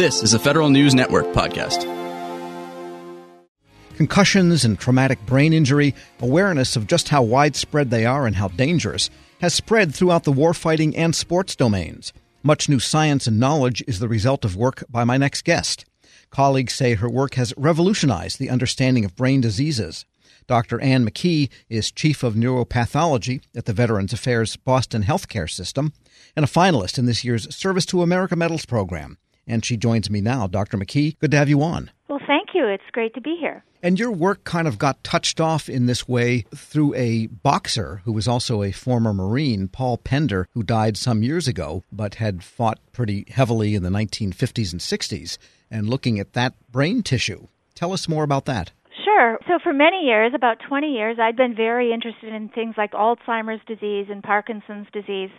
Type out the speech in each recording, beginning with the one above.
This is a Federal News Network podcast. Concussions and traumatic brain injury, awareness of just how widespread they are and how dangerous, has spread throughout the warfighting and sports domains. Much new science and knowledge is the result of work by my next guest. Colleagues say her work has revolutionized the understanding of brain diseases. Dr. Ann McKee is Chief of Neuropathology at the Veterans Affairs Boston Healthcare System and a finalist in this year's Service to America Medals program. And she joins me now. Dr. McKee, good to have you on. Well, thank you. It's great to be here. And your work kind of got touched off in this way through a boxer who was also a former Marine, Paul Pender, who died some years ago, but had fought pretty heavily in the 1950s and 60s. And looking at that brain tissue, tell us more about that. Sure. So for many years, about 20 years, I'd been very interested in things like Alzheimer's disease and Parkinson's disease,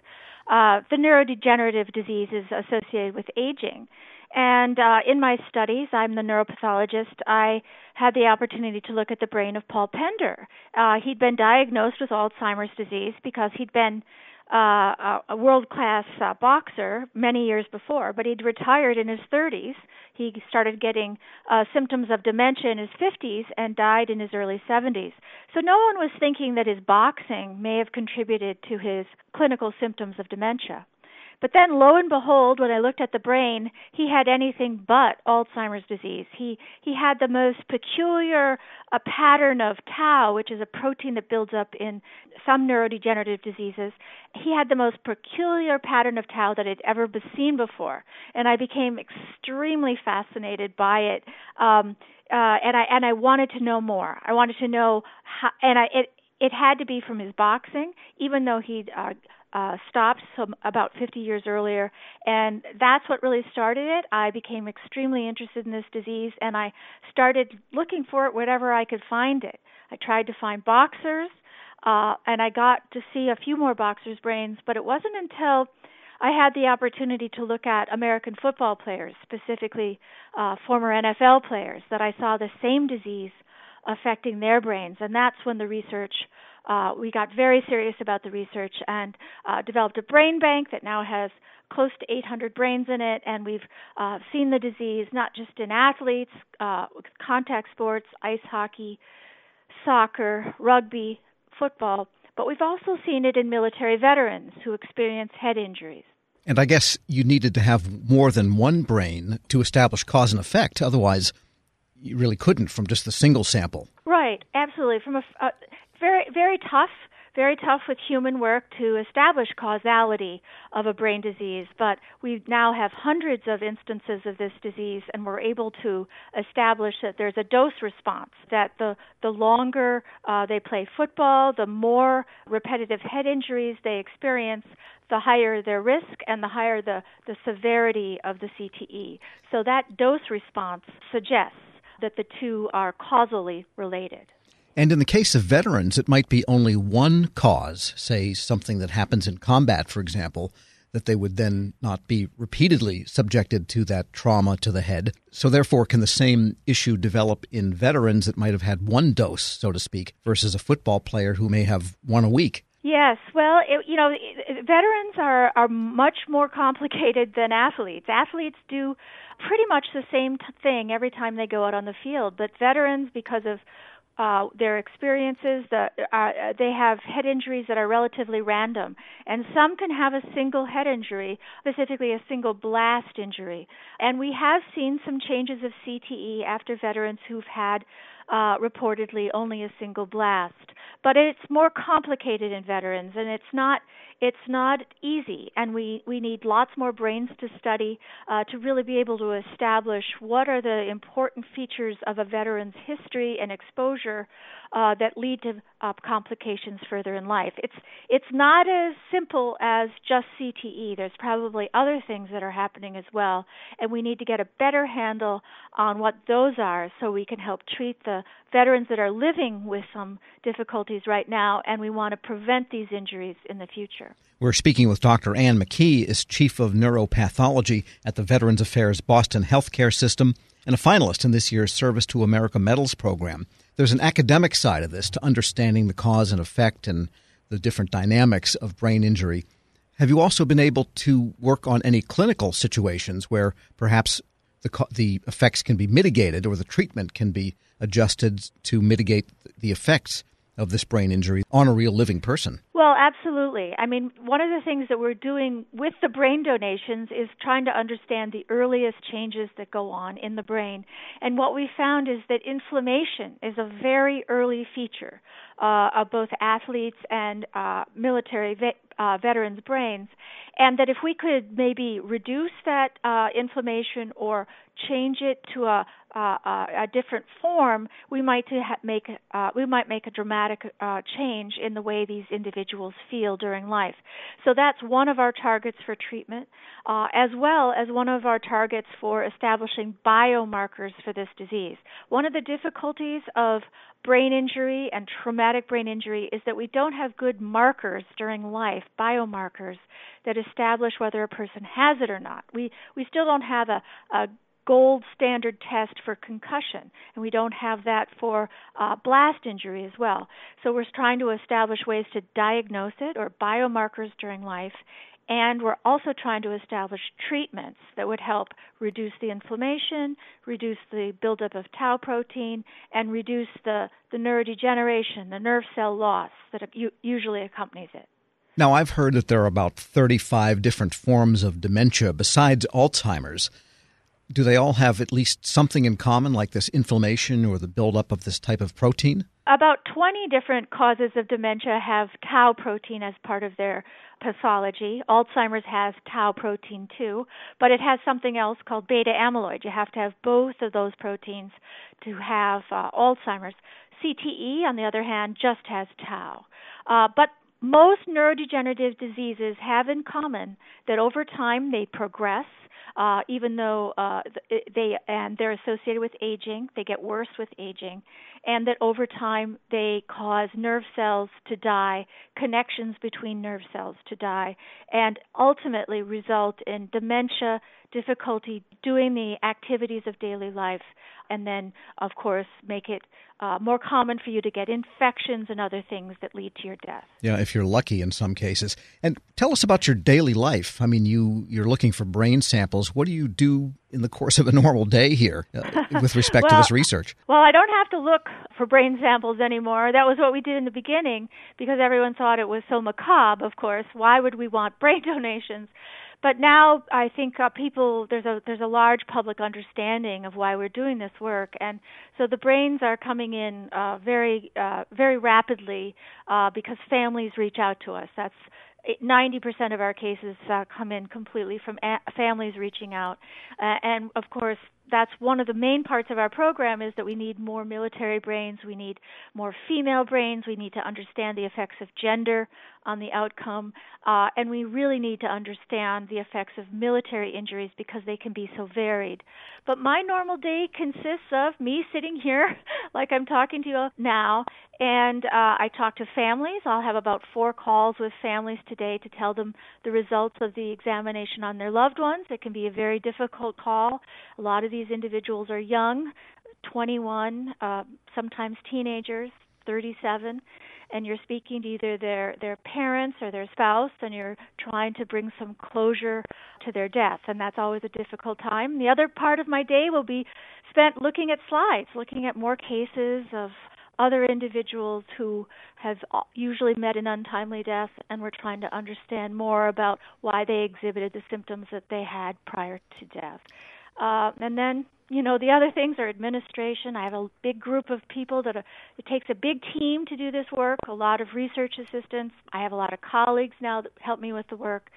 uh, the neurodegenerative diseases associated with aging. And uh, in my studies, I'm the neuropathologist. I had the opportunity to look at the brain of Paul Pender. Uh, he'd been diagnosed with Alzheimer's disease because he'd been uh, a world class uh, boxer many years before, but he'd retired in his 30s. He started getting uh, symptoms of dementia in his 50s and died in his early 70s. So no one was thinking that his boxing may have contributed to his clinical symptoms of dementia. But then, lo and behold, when I looked at the brain, he had anything but Alzheimer's disease. He he had the most peculiar a pattern of tau, which is a protein that builds up in some neurodegenerative diseases. He had the most peculiar pattern of tau that had ever been seen before, and I became extremely fascinated by it. Um, uh, and I and I wanted to know more. I wanted to know how, and I it it had to be from his boxing, even though he'd uh, uh, stopped some about 50 years earlier, and that's what really started it. I became extremely interested in this disease, and I started looking for it wherever I could find it. I tried to find boxers, uh, and I got to see a few more boxers' brains, but it wasn't until I had the opportunity to look at American football players, specifically uh, former NFL players, that I saw the same disease affecting their brains, and that's when the research uh, we got very serious about the research and uh, developed a brain bank that now has close to 800 brains in it, and we've uh, seen the disease not just in athletes, uh, contact sports, ice hockey, soccer, rugby, football, but we've also seen it in military veterans who experience head injuries. And I guess you needed to have more than one brain to establish cause and effect. Otherwise, you really couldn't from just the single sample. Right, absolutely. From a, uh, very very tough very tough with human work to establish causality of a brain disease, but we now have hundreds of instances of this disease, and we're able to establish that there's a dose response. That the the longer uh, they play football, the more repetitive head injuries they experience, the higher their risk, and the higher the the severity of the CTE. So that dose response suggests that the two are causally related. And in the case of veterans, it might be only one cause, say something that happens in combat, for example, that they would then not be repeatedly subjected to that trauma to the head. So, therefore, can the same issue develop in veterans that might have had one dose, so to speak, versus a football player who may have one a week? Yes, well, it, you know, veterans are are much more complicated than athletes. Athletes do pretty much the same t- thing every time they go out on the field, but veterans, because of uh, their experiences. The, uh, they have head injuries that are relatively random, and some can have a single head injury, specifically a single blast injury. And we have seen some changes of CTE after veterans who've had uh, reportedly only a single blast. But it's more complicated in veterans, and it's not it's not easy, and we we need lots more brains to study uh, to really be able to establish what are the important features of a veteran's history and exposure uh, that lead to uh, complications further in life. It's it's not as simple as just CTE. There's probably other things that are happening as well, and we need to get a better handle on what those are so we can help treat the veterans that are living with some difficulties right now, and we want to prevent these injuries in the future. We're speaking with Dr. Ann McKee, is Chief of Neuropathology at the Veterans Affairs Boston Healthcare System and a finalist in this year's Service to America Medals program. There's an academic side of this to understanding the cause and effect and the different dynamics of brain injury. Have you also been able to work on any clinical situations where perhaps the the effects can be mitigated or the treatment can be adjusted to mitigate the effects of this brain injury on a real living person. Well, absolutely. I mean, one of the things that we're doing with the brain donations is trying to understand the earliest changes that go on in the brain. And what we found is that inflammation is a very early feature uh, of both athletes and uh, military ve- uh, veterans' brains, and that if we could maybe reduce that uh, inflammation or change it to a, a, a different form, we might make uh, we might make a dramatic uh, change in the way these individuals feel during life. So that's one of our targets for treatment, uh, as well as one of our targets for establishing biomarkers for this disease. One of the difficulties of brain injury and traumatic brain injury is that we don't have good markers during life, biomarkers that establish whether a person has it or not. We we still don't have a, a gold standard test for concussion, and we don't have that for uh, blast injury as well. So we're trying to establish ways to diagnose it or biomarkers during life, and we're also trying to establish treatments that would help reduce the inflammation, reduce the buildup of tau protein, and reduce the, the neurodegeneration, the nerve cell loss that usually accompanies it. Now, I've heard that there are about 35 different forms of dementia besides Alzheimer's do they all have at least something in common, like this inflammation or the buildup of this type of protein? About 20 different causes of dementia have tau protein as part of their pathology. Alzheimer's has tau protein too, but it has something else called beta amyloid. You have to have both of those proteins to have uh, Alzheimer's. CTE, on the other hand, just has tau. Uh, but most neurodegenerative diseases have in common that over time they progress uh, even though uh, they and they're associated with aging, they get worse with aging, and that over time they cause nerve cells to die, connections between nerve cells to die, and ultimately result in dementia, difficulty doing the activities of daily life, and then, of course, make it uh, more common for you to get infections and other things that lead to your death. Yeah, if you're lucky in some cases. And tell us about your daily life. I mean, you you're looking for brain samples. What do you do in the course of a normal day here uh, with respect well, to this research? Well, I don't have to look for brain samples anymore. That was what we did in the beginning because everyone thought it was so macabre. Of course, why would we want brain donations? but now I think uh, people there's a there's a large public understanding of why we're doing this work, and so the brains are coming in uh, very uh, very rapidly uh, because families reach out to us. That's 90% of our cases uh, come in completely from a- families reaching out, uh, and of course that's one of the main parts of our program is that we need more military brains, we need more female brains, we need to understand the effects of gender on the outcome, uh, and we really need to understand the effects of military injuries because they can be so varied. But my normal day consists of me sitting here, like I'm talking to you now, and uh, I talk to families. I'll have about four calls with families today to tell them the results of the examination on their loved ones. It can be a very difficult call. A lot of individuals are young, 21, uh, sometimes teenagers, 37 and you're speaking to either their their parents or their spouse and you're trying to bring some closure to their death and that's always a difficult time. The other part of my day will be spent looking at slides looking at more cases of other individuals who have usually met an untimely death and we're trying to understand more about why they exhibited the symptoms that they had prior to death uh, and then you know the other things are administration. I have a big group of people that are, it takes a big team to do this work a lot of research assistants. I have a lot of colleagues now that help me with the work.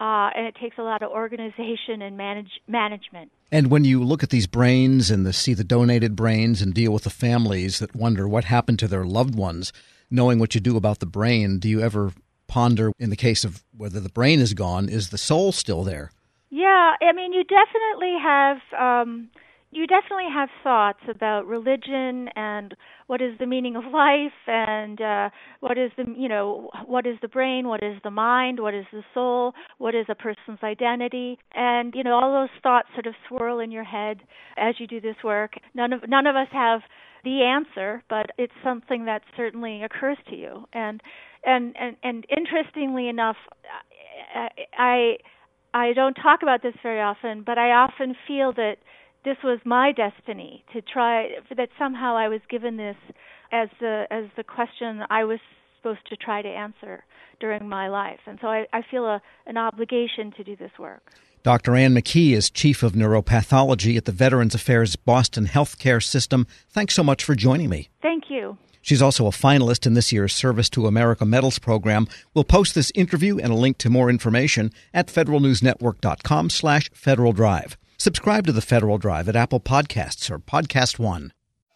Uh, and it takes a lot of organization and manage management. And when you look at these brains and the, see the donated brains and deal with the families that wonder what happened to their loved ones knowing what you do about the brain do you ever ponder in the case of whether the brain is gone is the soul still there yeah i mean you definitely have um you definitely have thoughts about religion and what is the meaning of life and uh, what is the you know what is the brain what is the mind what is the soul what is a person's identity. And you know all those thoughts sort of swirl in your head as you do this work. None of none of us have the answer but it's something that certainly occurs to you. And and and, and interestingly enough I I don't talk about this very often but I often feel that this was my destiny to try that somehow I was given this as the as the question I was supposed to try to answer during my life. And so I, I feel a, an obligation to do this work. Dr. Ann McKee is Chief of Neuropathology at the Veterans Affairs Boston Healthcare System. Thanks so much for joining me. Thank you. She's also a finalist in this year's Service to America Medals program. We'll post this interview and a link to more information at federalnewsnetwork.com slash Federal Drive. Subscribe to the Federal Drive at Apple Podcasts or Podcast One.